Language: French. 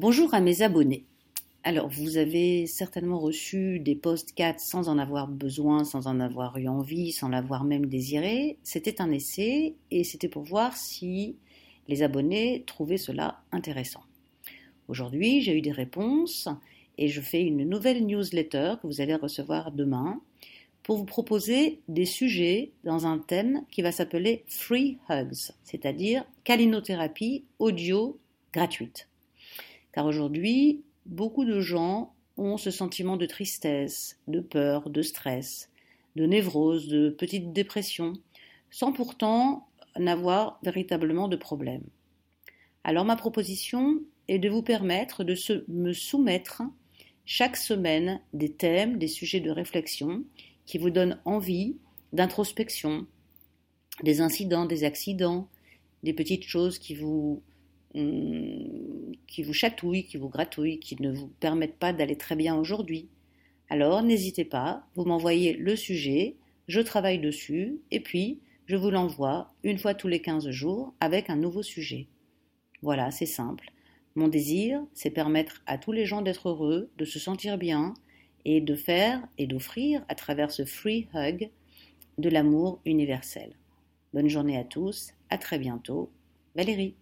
Bonjour à mes abonnés. Alors, vous avez certainement reçu des post-4 sans en avoir besoin, sans en avoir eu envie, sans l'avoir même désiré. C'était un essai et c'était pour voir si les abonnés trouvaient cela intéressant. Aujourd'hui, j'ai eu des réponses et je fais une nouvelle newsletter que vous allez recevoir demain pour vous proposer des sujets dans un thème qui va s'appeler Free Hugs, c'est-à-dire câlinothérapie audio gratuite. Car aujourd'hui, beaucoup de gens ont ce sentiment de tristesse, de peur, de stress, de névrose, de petite dépression, sans pourtant n'avoir véritablement de problème. Alors ma proposition est de vous permettre de me soumettre chaque semaine des thèmes, des sujets de réflexion qui vous donne envie d'introspection, des incidents, des accidents, des petites choses qui vous, hum, qui vous chatouillent, qui vous gratouillent, qui ne vous permettent pas d'aller très bien aujourd'hui. Alors n'hésitez pas, vous m'envoyez le sujet, je travaille dessus, et puis je vous l'envoie une fois tous les 15 jours avec un nouveau sujet. Voilà, c'est simple. Mon désir, c'est permettre à tous les gens d'être heureux, de se sentir bien, et de faire et d'offrir à travers ce free hug de l'amour universel. Bonne journée à tous, à très bientôt. Valérie.